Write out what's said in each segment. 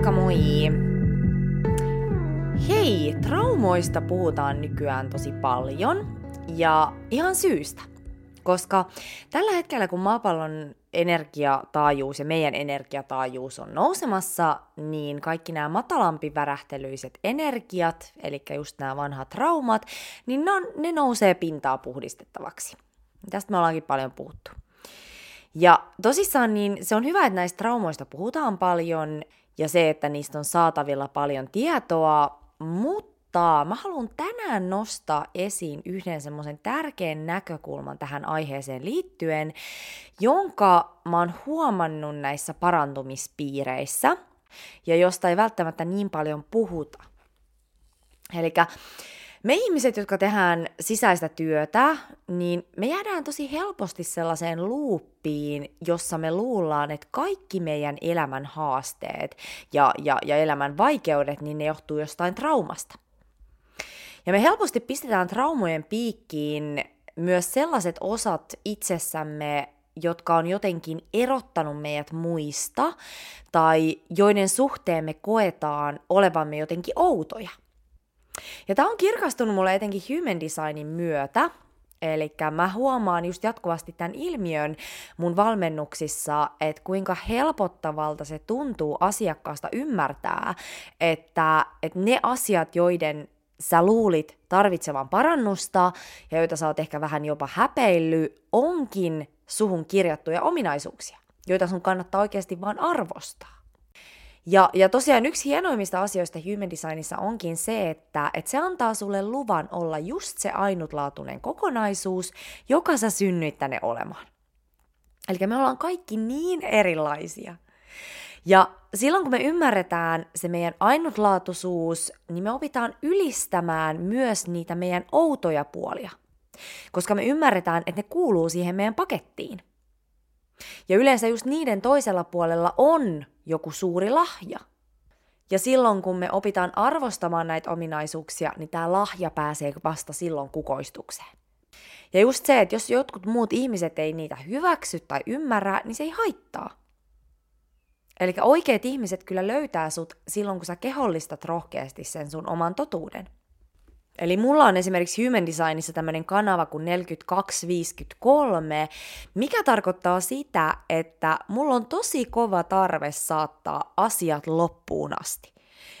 Moikka moi! Hei, traumoista puhutaan nykyään tosi paljon ja ihan syystä. Koska tällä hetkellä, kun maapallon energiataajuus ja meidän energiataajuus on nousemassa, niin kaikki nämä matalampi värähtelyiset energiat, eli just nämä vanhat traumat, niin ne, on, ne nousee pintaa puhdistettavaksi. Tästä me ollaankin paljon puhuttu. Ja tosissaan niin se on hyvä, että näistä traumoista puhutaan paljon ja se, että niistä on saatavilla paljon tietoa, mutta mä haluan tänään nostaa esiin yhden semmoisen tärkeän näkökulman tähän aiheeseen liittyen, jonka mä oon huomannut näissä parantumispiireissä ja josta ei välttämättä niin paljon puhuta. Eli me ihmiset, jotka tehdään sisäistä työtä, niin me jäädään tosi helposti sellaiseen luuppiin, jossa me luullaan, että kaikki meidän elämän haasteet ja, ja, ja elämän vaikeudet, niin ne johtuu jostain traumasta. Ja me helposti pistetään traumojen piikkiin myös sellaiset osat itsessämme, jotka on jotenkin erottanut meidät muista, tai joiden suhteen me koetaan olevamme jotenkin outoja – ja tämä on kirkastunut mulle etenkin human designin myötä, Eli mä huomaan just jatkuvasti tämän ilmiön mun valmennuksissa, että kuinka helpottavalta se tuntuu asiakkaasta ymmärtää, että, että ne asiat, joiden sä luulit tarvitsevan parannusta ja joita sä oot ehkä vähän jopa häpeilly, onkin suhun kirjattuja ominaisuuksia, joita sun kannattaa oikeasti vaan arvostaa. Ja, ja tosiaan yksi hienoimmista asioista human designissa onkin se, että, että se antaa sulle luvan olla just se ainutlaatuinen kokonaisuus, joka sä synnyit tänne olemaan. Eli me ollaan kaikki niin erilaisia. Ja silloin kun me ymmärretään se meidän ainutlaatuisuus, niin me opitaan ylistämään myös niitä meidän outoja puolia. Koska me ymmärretään, että ne kuuluu siihen meidän pakettiin. Ja yleensä just niiden toisella puolella on joku suuri lahja. Ja silloin kun me opitaan arvostamaan näitä ominaisuuksia, niin tämä lahja pääsee vasta silloin kukoistukseen. Ja just se, että jos jotkut muut ihmiset ei niitä hyväksy tai ymmärrä, niin se ei haittaa. Eli oikeat ihmiset kyllä löytää sut silloin, kun sä kehollistat rohkeasti sen sun oman totuuden. Eli mulla on esimerkiksi Human Designissa tämmöinen kanava kuin 4253, mikä tarkoittaa sitä, että mulla on tosi kova tarve saattaa asiat loppuun asti.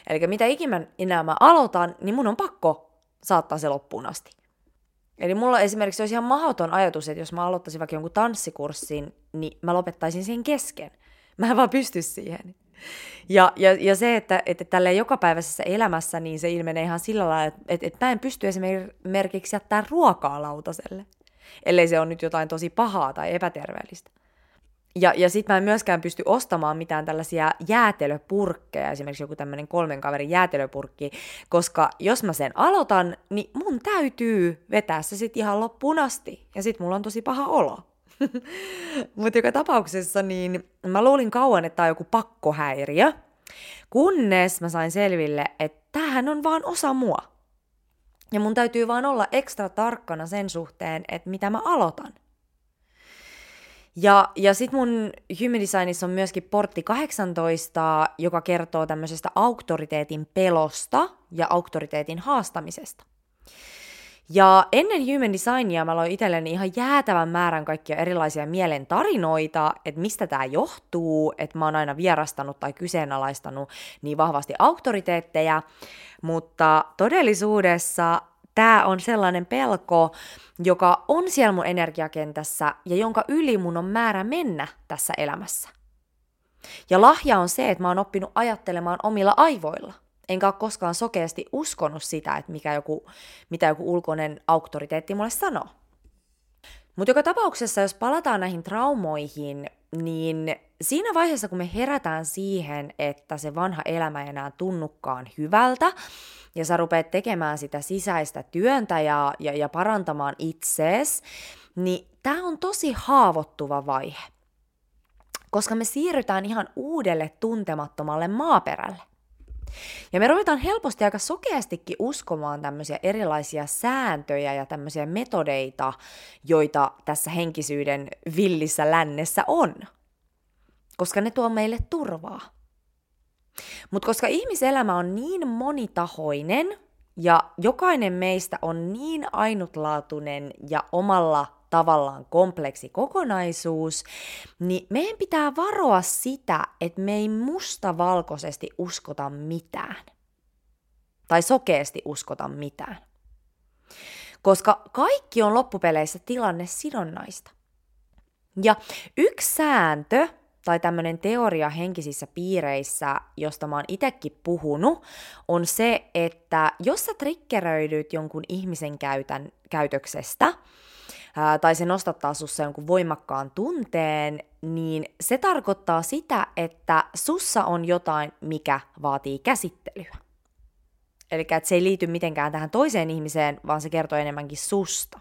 Eli mitä ikinä mä aloitan, niin mun on pakko saattaa se loppuun asti. Eli mulla esimerkiksi olisi ihan mahdoton ajatus, että jos mä aloittaisin vaikka jonkun tanssikurssin, niin mä lopettaisin sen kesken. Mä en vaan pysty siihen. Ja, ja, ja se, että, että tällä jokapäiväisessä elämässä, niin se ilmenee ihan sillä lailla, että, että, että mä en pysty esimerkiksi jättää ruokaa lautaselle, ellei se on nyt jotain tosi pahaa tai epäterveellistä. Ja, ja sitten mä en myöskään pysty ostamaan mitään tällaisia jäätelöpurkkeja, esimerkiksi joku tämmöinen kolmen kaverin jäätelöpurkki, koska jos mä sen aloitan, niin mun täytyy vetää se sitten ihan loppuun asti, ja sitten mulla on tosi paha olo. Mutta joka tapauksessa niin mä luulin kauan, että tämä on joku pakkohäiriö, kunnes mä sain selville, että tämähän on vaan osa mua. Ja mun täytyy vaan olla ekstra tarkkana sen suhteen, että mitä mä aloitan. Ja, ja sitten mun Human Designissa on myöskin portti 18, joka kertoo tämmöisestä auktoriteetin pelosta ja auktoriteetin haastamisesta. Ja ennen Human Designia mä loin itselleni ihan jäätävän määrän kaikkia erilaisia mielen tarinoita, että mistä tämä johtuu, että mä oon aina vierastanut tai kyseenalaistanut niin vahvasti auktoriteetteja, mutta todellisuudessa tämä on sellainen pelko, joka on siellä mun energiakentässä ja jonka yli mun on määrä mennä tässä elämässä. Ja lahja on se, että mä oon oppinut ajattelemaan omilla aivoilla – enkä ole koskaan sokeasti uskonut sitä, että mikä joku, mitä joku ulkoinen auktoriteetti mulle sanoo. Mutta joka tapauksessa, jos palataan näihin traumoihin, niin siinä vaiheessa, kun me herätään siihen, että se vanha elämä ei enää tunnukaan hyvältä, ja sä rupeat tekemään sitä sisäistä työntä ja, ja, ja parantamaan itsees, niin tämä on tosi haavoittuva vaihe. Koska me siirrytään ihan uudelle tuntemattomalle maaperälle. Ja me ruvetaan helposti aika sokeastikin uskomaan tämmöisiä erilaisia sääntöjä ja tämmöisiä metodeita, joita tässä henkisyyden villissä lännessä on. Koska ne tuo meille turvaa. Mutta koska ihmiselämä on niin monitahoinen ja jokainen meistä on niin ainutlaatuinen ja omalla tavallaan kompleksi kokonaisuus, niin meidän pitää varoa sitä, että me ei mustavalkoisesti uskota mitään. Tai sokeasti uskota mitään. Koska kaikki on loppupeleissä tilanne sidonnaista. Ja yksi sääntö, tai tämmöinen teoria henkisissä piireissä, josta mä oon itekin puhunut, on se, että jos sä triggeröidyt jonkun ihmisen käytän, käytöksestä, ää, tai se nostattaa sussa jonkun voimakkaan tunteen, niin se tarkoittaa sitä, että sussa on jotain, mikä vaatii käsittelyä. Eli että se ei liity mitenkään tähän toiseen ihmiseen, vaan se kertoo enemmänkin susta.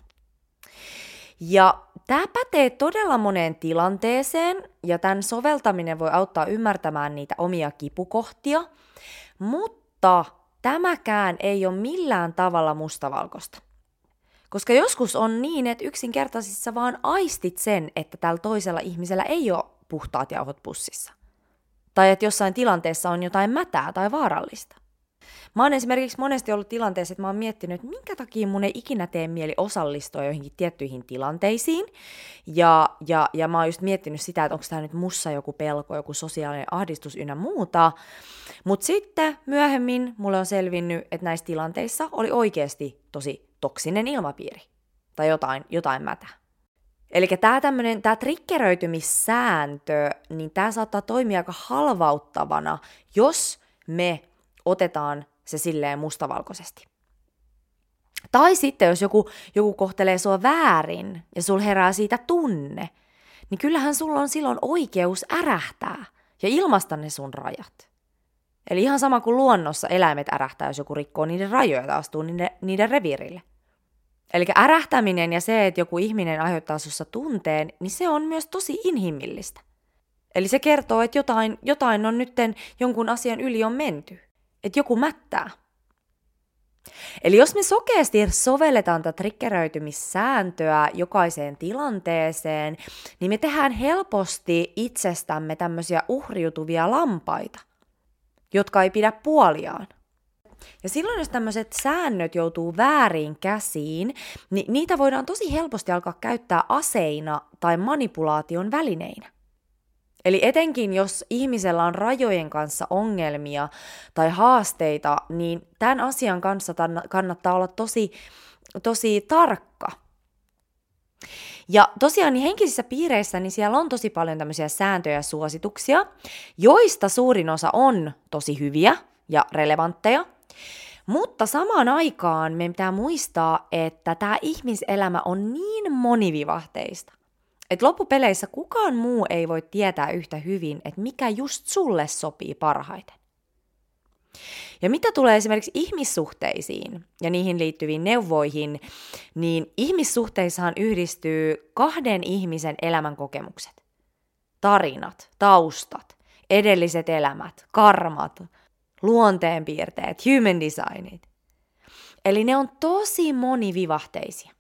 Ja tämä pätee todella moneen tilanteeseen, ja tämän soveltaminen voi auttaa ymmärtämään niitä omia kipukohtia, mutta tämäkään ei ole millään tavalla mustavalkoista. Koska joskus on niin, että yksinkertaisissa vaan aistit sen, että tällä toisella ihmisellä ei ole puhtaat jauhot pussissa. Tai että jossain tilanteessa on jotain mätää tai vaarallista. Mä oon esimerkiksi monesti ollut tilanteessa, että mä oon miettinyt, että minkä takia mun ei ikinä tee mieli osallistua joihinkin tiettyihin tilanteisiin. Ja, ja, ja mä oon just miettinyt sitä, että onko tämä nyt mussa joku pelko, joku sosiaalinen ahdistus ynnä muuta. Mutta sitten myöhemmin mulle on selvinnyt, että näissä tilanteissa oli oikeasti tosi toksinen ilmapiiri. Tai jotain, jotain mätä. Eli tämä tämmöinen, tämä triggeröitymissääntö, niin tämä saattaa toimia aika halvauttavana, jos me otetaan se silleen mustavalkoisesti. Tai sitten, jos joku, joku kohtelee sua väärin ja sul herää siitä tunne, niin kyllähän sulla on silloin oikeus ärähtää ja ilmaista ne sun rajat. Eli ihan sama kuin luonnossa eläimet ärähtää, jos joku rikkoo niiden rajoja tai astuu niiden, niiden reviirille. Eli ärähtäminen ja se, että joku ihminen aiheuttaa sussa tunteen, niin se on myös tosi inhimillistä. Eli se kertoo, että jotain, jotain on nytten jonkun asian yli on menty että joku mättää. Eli jos me sokeasti sovelletaan tätä triggeröitymissääntöä jokaiseen tilanteeseen, niin me tehdään helposti itsestämme tämmöisiä uhriutuvia lampaita, jotka ei pidä puoliaan. Ja silloin, jos tämmöiset säännöt joutuu väärin käsiin, niin niitä voidaan tosi helposti alkaa käyttää aseina tai manipulaation välineinä. Eli etenkin jos ihmisellä on rajojen kanssa ongelmia tai haasteita, niin tämän asian kanssa kannattaa olla tosi, tosi tarkka. Ja tosiaan niin henkisissä piireissä niin siellä on tosi paljon tämmöisiä sääntöjä ja suosituksia, joista suurin osa on tosi hyviä ja relevantteja. Mutta samaan aikaan meidän pitää muistaa, että tämä ihmiselämä on niin monivivahteista että loppupeleissä kukaan muu ei voi tietää yhtä hyvin, että mikä just sulle sopii parhaiten. Ja mitä tulee esimerkiksi ihmissuhteisiin ja niihin liittyviin neuvoihin, niin ihmissuhteissahan yhdistyy kahden ihmisen elämänkokemukset. Tarinat, taustat, edelliset elämät, karmat, luonteenpiirteet, human designit. Eli ne on tosi monivivahteisia.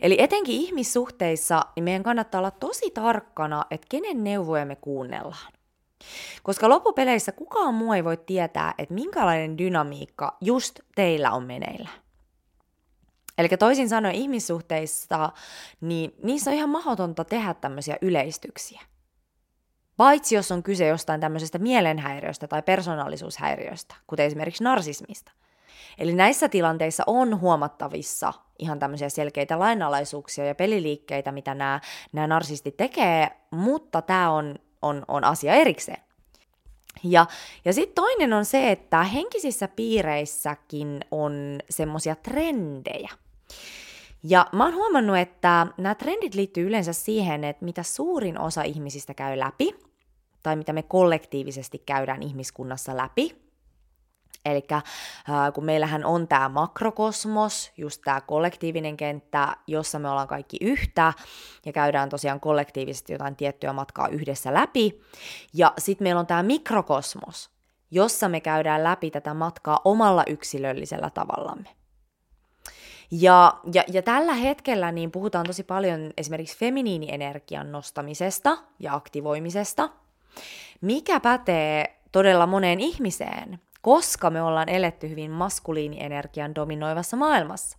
Eli etenkin ihmissuhteissa niin meidän kannattaa olla tosi tarkkana, että kenen neuvoja me kuunnellaan. Koska loppupeleissä kukaan muu ei voi tietää, että minkälainen dynamiikka just teillä on meneillä. Eli toisin sanoen ihmissuhteissa, niin niissä on ihan mahdotonta tehdä tämmöisiä yleistyksiä. Paitsi jos on kyse jostain tämmöisestä mielenhäiriöstä tai persoonallisuushäiriöstä, kuten esimerkiksi narsismista – Eli näissä tilanteissa on huomattavissa ihan tämmöisiä selkeitä lainalaisuuksia ja peliliikkeitä, mitä nämä, nämä narsistit tekee, mutta tämä on, on, on asia erikseen. Ja, ja sitten toinen on se, että henkisissä piireissäkin on semmoisia trendejä. Ja mä oon huomannut, että nämä trendit liittyy yleensä siihen, että mitä suurin osa ihmisistä käy läpi, tai mitä me kollektiivisesti käydään ihmiskunnassa läpi, Eli äh, kun meillähän on tämä makrokosmos, just tämä kollektiivinen kenttä, jossa me ollaan kaikki yhtä ja käydään tosiaan kollektiivisesti jotain tiettyä matkaa yhdessä läpi. Ja sitten meillä on tämä mikrokosmos, jossa me käydään läpi tätä matkaa omalla yksilöllisellä tavallamme. Ja, ja, ja tällä hetkellä niin puhutaan tosi paljon esimerkiksi feminiinienergian nostamisesta ja aktivoimisesta, mikä pätee todella moneen ihmiseen, koska me ollaan eletty hyvin maskuliinienergian dominoivassa maailmassa.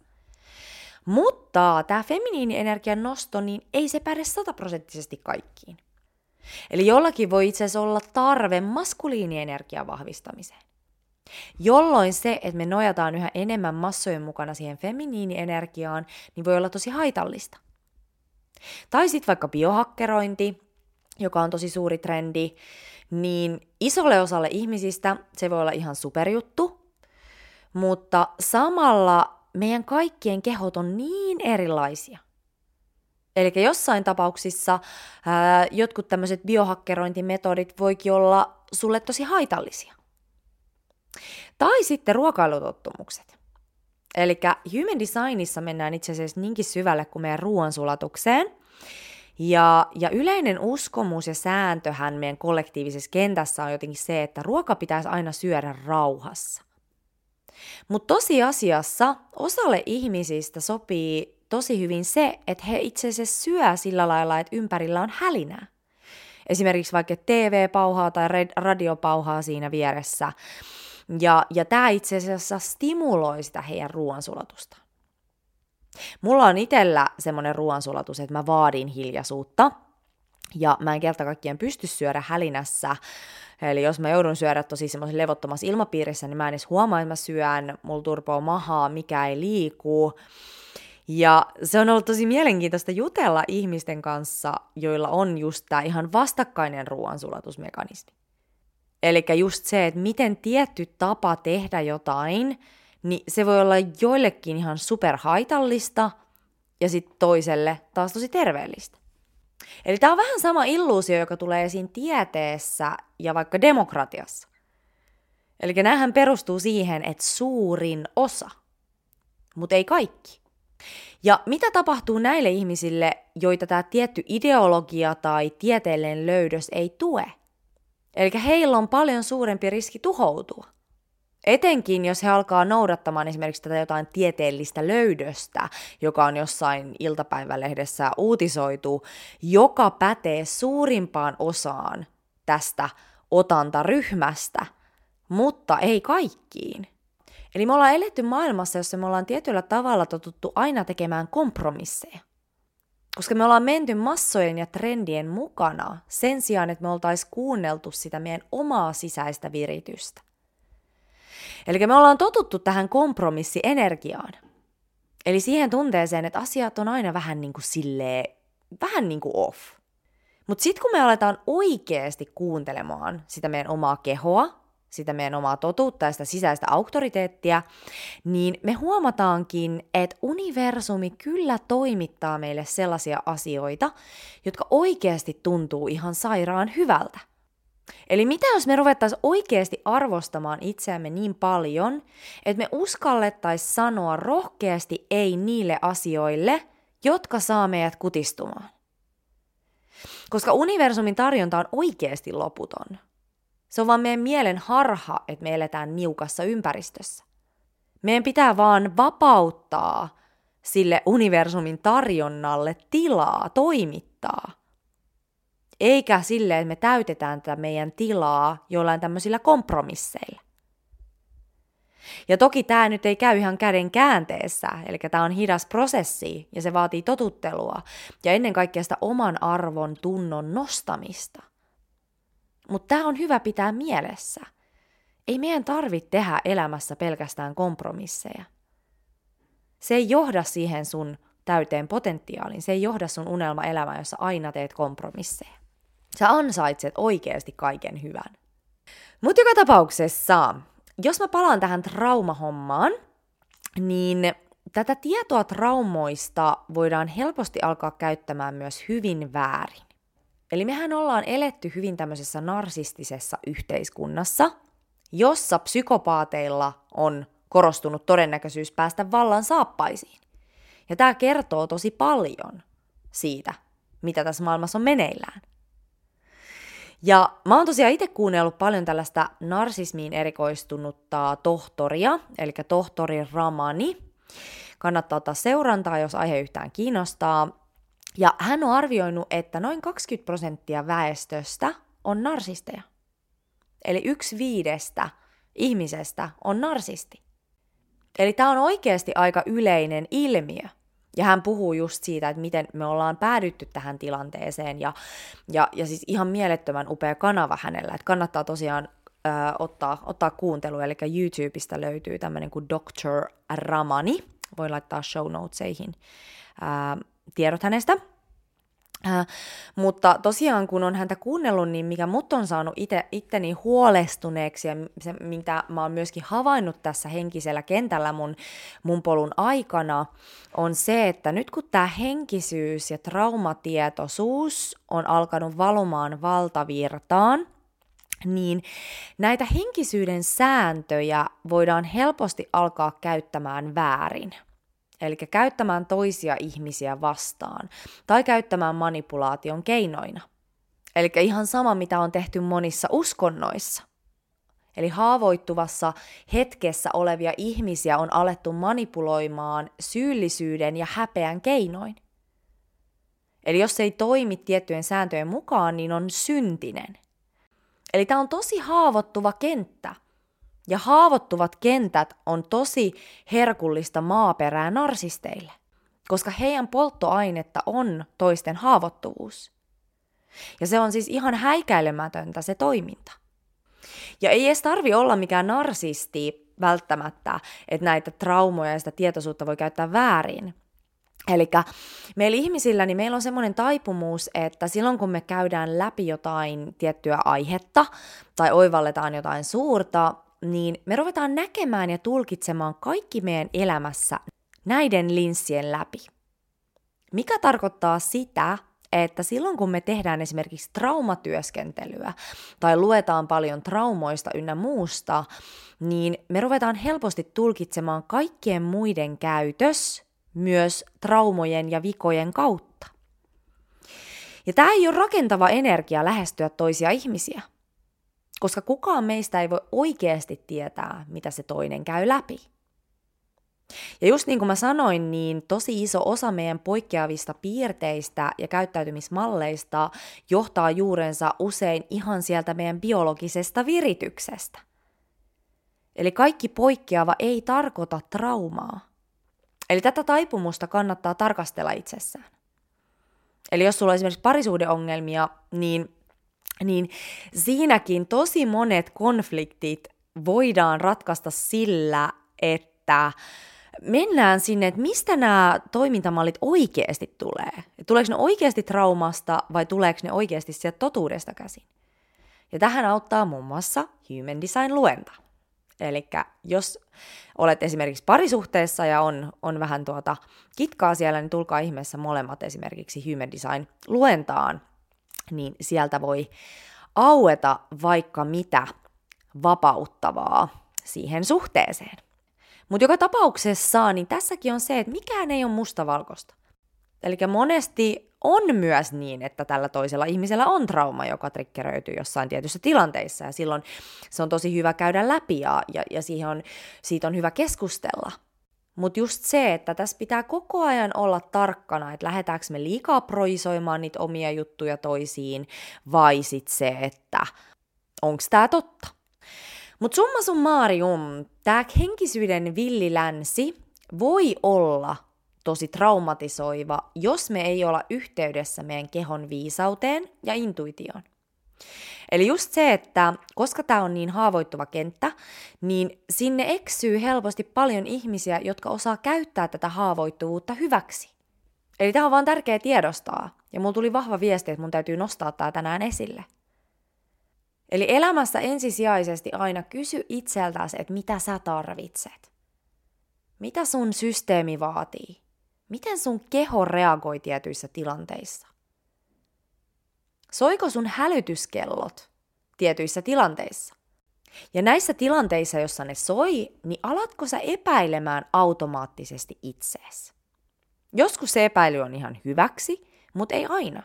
Mutta tämä feminiinienergian nosto, niin ei se päde sataprosenttisesti kaikkiin. Eli jollakin voi itse asiassa olla tarve maskuliinienergian vahvistamiseen. Jolloin se, että me nojataan yhä enemmän massojen mukana siihen feminiinienergiaan, niin voi olla tosi haitallista. Tai sitten vaikka biohakkerointi, joka on tosi suuri trendi, niin isolle osalle ihmisistä se voi olla ihan superjuttu, mutta samalla meidän kaikkien kehot on niin erilaisia. Eli jossain tapauksissa ää, jotkut tämmöiset biohakkerointimetodit voikin olla sulle tosi haitallisia. Tai sitten ruokailutottumukset. Eli human designissa mennään itse asiassa niinkin syvälle kuin meidän ruoansulatukseen. Ja, ja yleinen uskomus ja sääntöhän meidän kollektiivisessa kentässä on jotenkin se, että ruoka pitäisi aina syödä rauhassa. Mutta tosiasiassa osalle ihmisistä sopii tosi hyvin se, että he itse asiassa syö sillä lailla, että ympärillä on hälinää. Esimerkiksi vaikka TV-pauhaa tai radiopauhaa siinä vieressä. Ja, ja tämä itse asiassa stimuloi sitä heidän ruoansulatusta. Mulla on itsellä semmoinen ruoansulatus, että mä vaadin hiljaisuutta, ja mä en kerta kaikkien pysty syödä hälinässä. Eli jos mä joudun syödä tosi semmoisessa levottomassa ilmapiirissä, niin mä en edes huomaa, että mä syön, mulla turpoo mahaa, mikä ei liiku. Ja se on ollut tosi mielenkiintoista jutella ihmisten kanssa, joilla on just tämä ihan vastakkainen ruoansulatusmekanismi. Eli just se, että miten tietty tapa tehdä jotain, niin se voi olla joillekin ihan superhaitallista ja sitten toiselle taas tosi terveellistä. Eli tämä on vähän sama illuusio, joka tulee esiin tieteessä ja vaikka demokratiassa. Eli näähän perustuu siihen, että suurin osa, mutta ei kaikki. Ja mitä tapahtuu näille ihmisille, joita tämä tietty ideologia tai tieteellinen löydös ei tue? Eli heillä on paljon suurempi riski tuhoutua. Etenkin, jos he alkaa noudattamaan esimerkiksi tätä jotain tieteellistä löydöstä, joka on jossain iltapäivälehdessä uutisoitu, joka pätee suurimpaan osaan tästä otantaryhmästä, mutta ei kaikkiin. Eli me ollaan eletty maailmassa, jossa me ollaan tietyllä tavalla totuttu aina tekemään kompromisseja. Koska me ollaan menty massojen ja trendien mukana sen sijaan, että me oltaisiin kuunneltu sitä meidän omaa sisäistä viritystä. Eli me ollaan totuttu tähän kompromissienergiaan. Eli siihen tunteeseen, että asiat on aina vähän niin kuin silleen, vähän niin kuin off. Mutta sitten kun me aletaan oikeasti kuuntelemaan sitä meidän omaa kehoa, sitä meidän omaa totuutta ja sitä sisäistä auktoriteettia, niin me huomataankin, että universumi kyllä toimittaa meille sellaisia asioita, jotka oikeasti tuntuu ihan sairaan hyvältä. Eli mitä jos me ruvettaisiin oikeasti arvostamaan itseämme niin paljon, että me uskallettaisiin sanoa rohkeasti ei niille asioille, jotka saa meidät kutistumaan? Koska universumin tarjonta on oikeasti loputon. Se on vaan meidän mielen harha, että me eletään niukassa ympäristössä. Meidän pitää vaan vapauttaa sille universumin tarjonnalle tilaa toimittaa. Eikä sille, että me täytetään tätä meidän tilaa jollain tämmöisillä kompromisseilla. Ja toki tämä nyt ei käy ihan käden käänteessä, eli tämä on hidas prosessi ja se vaatii totuttelua ja ennen kaikkea sitä oman arvon tunnon nostamista – mutta tämä on hyvä pitää mielessä. Ei meidän tarvitse tehdä elämässä pelkästään kompromisseja. Se ei johda siihen sun täyteen potentiaaliin. Se ei johda sun unelmaelämään, jossa aina teet kompromisseja. Sä ansaitset oikeasti kaiken hyvän. Mutta joka tapauksessa, jos mä palaan tähän traumahommaan, niin tätä tietoa traumoista voidaan helposti alkaa käyttämään myös hyvin väärin. Eli mehän ollaan eletty hyvin tämmöisessä narsistisessa yhteiskunnassa, jossa psykopaateilla on korostunut todennäköisyys päästä vallan saappaisiin. Ja tämä kertoo tosi paljon siitä, mitä tässä maailmassa on meneillään. Ja mä oon tosiaan itse kuunnellut paljon tällaista narsismiin erikoistunutta tohtoria, eli tohtori Ramani. Kannattaa ottaa seurantaa, jos aihe yhtään kiinnostaa. Ja hän on arvioinut, että noin 20 prosenttia väestöstä on narsisteja. eli yksi viidestä ihmisestä on narsisti. Eli tämä on oikeasti aika yleinen ilmiö. Ja hän puhuu just siitä, että miten me ollaan päädytty tähän tilanteeseen ja, ja, ja siis ihan mielettömän upea kanava hänellä, että kannattaa tosiaan ö, ottaa, ottaa kuuntelu, eli YouTubesta löytyy tämmöinen kuin Dr. Ramani, voi laittaa show notesihin ö, tiedot hänestä, Äh, mutta tosiaan kun on häntä kuunnellut, niin mikä mut on saanut ite, itteni huolestuneeksi ja se, mitä mä oon myöskin havainnut tässä henkisellä kentällä mun, mun polun aikana, on se, että nyt kun tämä henkisyys ja traumatietoisuus on alkanut valumaan valtavirtaan, niin näitä henkisyyden sääntöjä voidaan helposti alkaa käyttämään väärin – eli käyttämään toisia ihmisiä vastaan tai käyttämään manipulaation keinoina. Eli ihan sama, mitä on tehty monissa uskonnoissa. Eli haavoittuvassa hetkessä olevia ihmisiä on alettu manipuloimaan syyllisyyden ja häpeän keinoin. Eli jos ei toimi tiettyjen sääntöjen mukaan, niin on syntinen. Eli tämä on tosi haavoittuva kenttä – ja haavoittuvat kentät on tosi herkullista maaperää narsisteille, koska heidän polttoainetta on toisten haavoittuvuus. Ja se on siis ihan häikäilemätöntä se toiminta. Ja ei edes tarvi olla mikään narsisti välttämättä, että näitä traumoja ja sitä tietoisuutta voi käyttää väärin. Eli meillä ihmisillä, niin meillä on semmoinen taipumus, että silloin kun me käydään läpi jotain tiettyä aihetta tai oivalletaan jotain suurta, niin me ruvetaan näkemään ja tulkitsemaan kaikki meidän elämässä näiden linssien läpi. Mikä tarkoittaa sitä, että silloin kun me tehdään esimerkiksi traumatyöskentelyä tai luetaan paljon traumoista ynnä muusta, niin me ruvetaan helposti tulkitsemaan kaikkien muiden käytös myös traumojen ja vikojen kautta. Ja tämä ei ole rakentava energia lähestyä toisia ihmisiä – koska kukaan meistä ei voi oikeasti tietää, mitä se toinen käy läpi. Ja just niin kuin mä sanoin, niin tosi iso osa meidän poikkeavista piirteistä ja käyttäytymismalleista johtaa juurensa usein ihan sieltä meidän biologisesta virityksestä. Eli kaikki poikkeava ei tarkoita traumaa. Eli tätä taipumusta kannattaa tarkastella itsessään. Eli jos sulla on esimerkiksi parisuhdeongelmia, niin niin siinäkin tosi monet konfliktit voidaan ratkaista sillä, että mennään sinne, että mistä nämä toimintamallit oikeasti tulee. Tuleeko ne oikeasti traumasta vai tuleeko ne oikeasti sieltä totuudesta käsin? Ja tähän auttaa muun muassa Human Design-luenta. Eli jos olet esimerkiksi parisuhteessa ja on, on vähän tuota kitkaa siellä, niin tulkaa ihmeessä molemmat esimerkiksi Human Design-luentaan niin sieltä voi aueta vaikka mitä vapauttavaa siihen suhteeseen. Mutta joka tapauksessa, niin tässäkin on se, että mikään ei ole mustavalkoista. Eli monesti on myös niin, että tällä toisella ihmisellä on trauma, joka triggeröityy jossain tietyissä tilanteissa, ja silloin se on tosi hyvä käydä läpi, ja, ja, ja siihen on, siitä on hyvä keskustella – mutta just se, että tässä pitää koko ajan olla tarkkana, että lähdetäänkö me liikaa proisoimaan niitä omia juttuja toisiin, vai sitten se, että onko tämä totta. Mutta summa summarum, tämä henkisyyden villilänsi voi olla tosi traumatisoiva, jos me ei olla yhteydessä meidän kehon viisauteen ja intuitioon. Eli just se, että koska tämä on niin haavoittuva kenttä, niin sinne eksyy helposti paljon ihmisiä, jotka osaa käyttää tätä haavoittuvuutta hyväksi. Eli tämä on vaan tärkeä tiedostaa. Ja mulla tuli vahva viesti, että mun täytyy nostaa tämä tänään esille. Eli elämässä ensisijaisesti aina kysy itseltäsi, että mitä sä tarvitset. Mitä sun systeemi vaatii? Miten sun keho reagoi tietyissä tilanteissa? Soiko sun hälytyskellot tietyissä tilanteissa? Ja näissä tilanteissa, jossa ne soi, niin alatko sä epäilemään automaattisesti itseesi? Joskus se epäily on ihan hyväksi, mutta ei aina.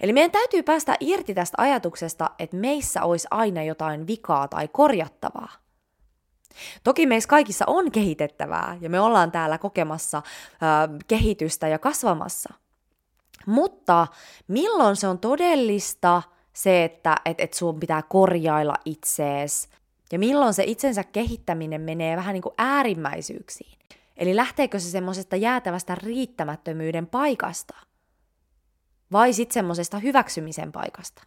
Eli meidän täytyy päästä irti tästä ajatuksesta, että meissä olisi aina jotain vikaa tai korjattavaa. Toki meissä kaikissa on kehitettävää ja me ollaan täällä kokemassa äh, kehitystä ja kasvamassa – mutta milloin se on todellista, se, että et, et sun pitää korjailla itsees, ja milloin se itsensä kehittäminen menee vähän niin kuin äärimmäisyyksiin. Eli lähteekö se semmoisesta jäätävästä riittämättömyyden paikasta? Vai sitten semmoisesta hyväksymisen paikasta?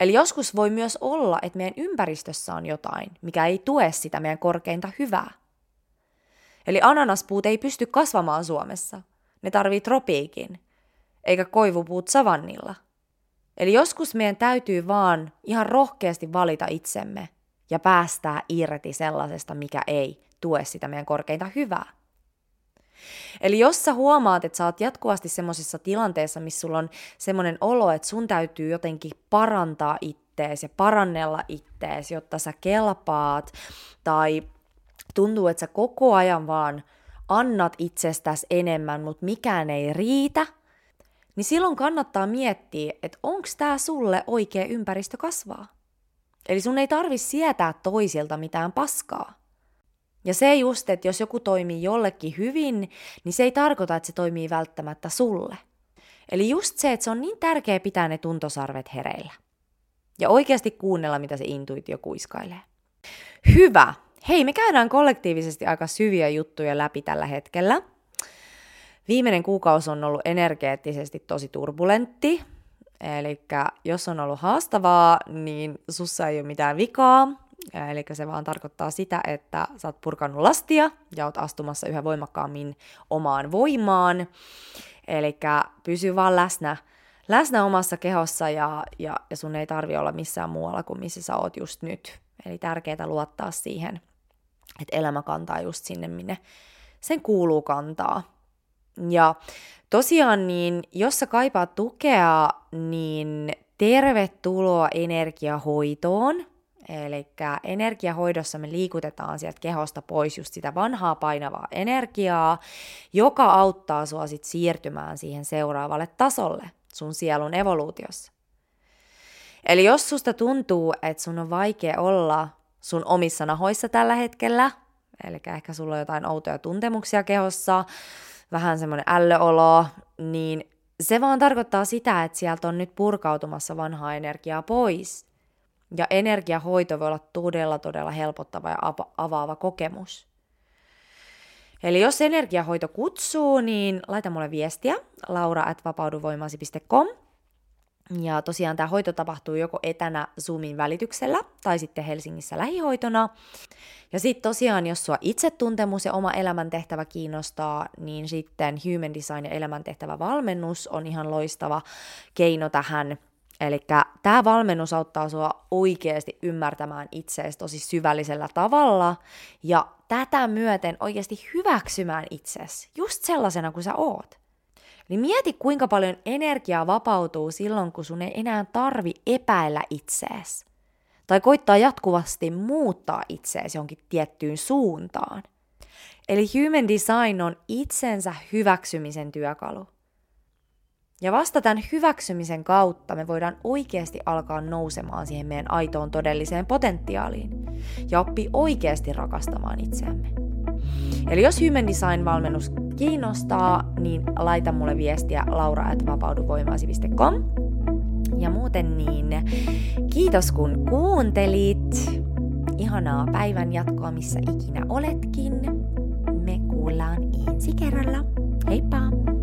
Eli joskus voi myös olla, että meidän ympäristössä on jotain, mikä ei tue sitä meidän korkeinta hyvää. Eli ananaspuut ei pysty kasvamaan Suomessa. Ne tarvii tropiikin, eikä koivupuut savannilla. Eli joskus meidän täytyy vaan ihan rohkeasti valita itsemme ja päästää irti sellaisesta, mikä ei tue sitä meidän korkeinta hyvää. Eli jos sä huomaat, että sä oot jatkuvasti semmoisessa tilanteessa, missä sulla on semmoinen olo, että sun täytyy jotenkin parantaa ittees ja parannella ittees, jotta sä kelpaat, tai tuntuu, että sä koko ajan vaan annat itsestäsi enemmän, mutta mikään ei riitä, niin silloin kannattaa miettiä, että onko tämä sulle oikea ympäristö kasvaa. Eli sun ei tarvi sietää toisilta mitään paskaa. Ja se just, että jos joku toimii jollekin hyvin, niin se ei tarkoita, että se toimii välttämättä sulle. Eli just se, että se on niin tärkeää pitää ne tuntosarvet hereillä. Ja oikeasti kuunnella, mitä se intuitio kuiskailee. Hyvä! Hei, me käydään kollektiivisesti aika syviä juttuja läpi tällä hetkellä. Viimeinen kuukausi on ollut energeettisesti tosi turbulentti. Eli jos on ollut haastavaa, niin sussa ei ole mitään vikaa. Eli se vaan tarkoittaa sitä, että sä oot purkanut lastia ja oot astumassa yhä voimakkaammin omaan voimaan. Eli pysy vaan läsnä, läsnä omassa kehossa ja, ja, ja sun ei tarvi olla missään muualla kuin missä sä oot just nyt. Eli tärkeää luottaa siihen, että elämä kantaa just sinne, minne sen kuuluu kantaa. Ja tosiaan, niin jos sä kaipaat tukea, niin tervetuloa energiahoitoon. Eli energiahoidossa me liikutetaan sieltä kehosta pois just sitä vanhaa painavaa energiaa, joka auttaa sua sit siirtymään siihen seuraavalle tasolle sun sielun evoluutiossa. Eli jos susta tuntuu, että sun on vaikea olla sun omissa nahoissa tällä hetkellä, eli ehkä sulla on jotain outoja tuntemuksia kehossa, vähän semmoinen ällöolo, niin se vaan tarkoittaa sitä, että sieltä on nyt purkautumassa vanhaa energiaa pois. Ja energiahoito voi olla todella, todella helpottava ja avaava kokemus. Eli jos energiahoito kutsuu, niin laita mulle viestiä laura at vapauduvoimasi.com ja tosiaan tämä hoito tapahtuu joko etänä Zoomin välityksellä tai sitten Helsingissä lähihoitona. Ja sitten tosiaan, jos sua itsetuntemus ja oma elämäntehtävä kiinnostaa, niin sitten Human Design ja elämäntehtävä valmennus on ihan loistava keino tähän. Eli tämä valmennus auttaa sua oikeasti ymmärtämään itseesi tosi syvällisellä tavalla ja tätä myöten oikeasti hyväksymään itsesi just sellaisena kuin sä oot. Niin mieti, kuinka paljon energiaa vapautuu silloin, kun sun ei enää tarvi epäillä itseesi. Tai koittaa jatkuvasti muuttaa itseesi jonkin tiettyyn suuntaan. Eli human design on itsensä hyväksymisen työkalu. Ja vasta tämän hyväksymisen kautta me voidaan oikeasti alkaa nousemaan siihen meidän aitoon todelliseen potentiaaliin ja oppii oikeasti rakastamaan itseämme. Eli jos Human Design-valmennus kiinnostaa, niin laita mulle viestiä laura.vapauduvoimaasi.com. Ja muuten niin, kiitos kun kuuntelit. Ihanaa päivän jatkoa, missä ikinä oletkin. Me kuullaan ensi kerralla. Heippa!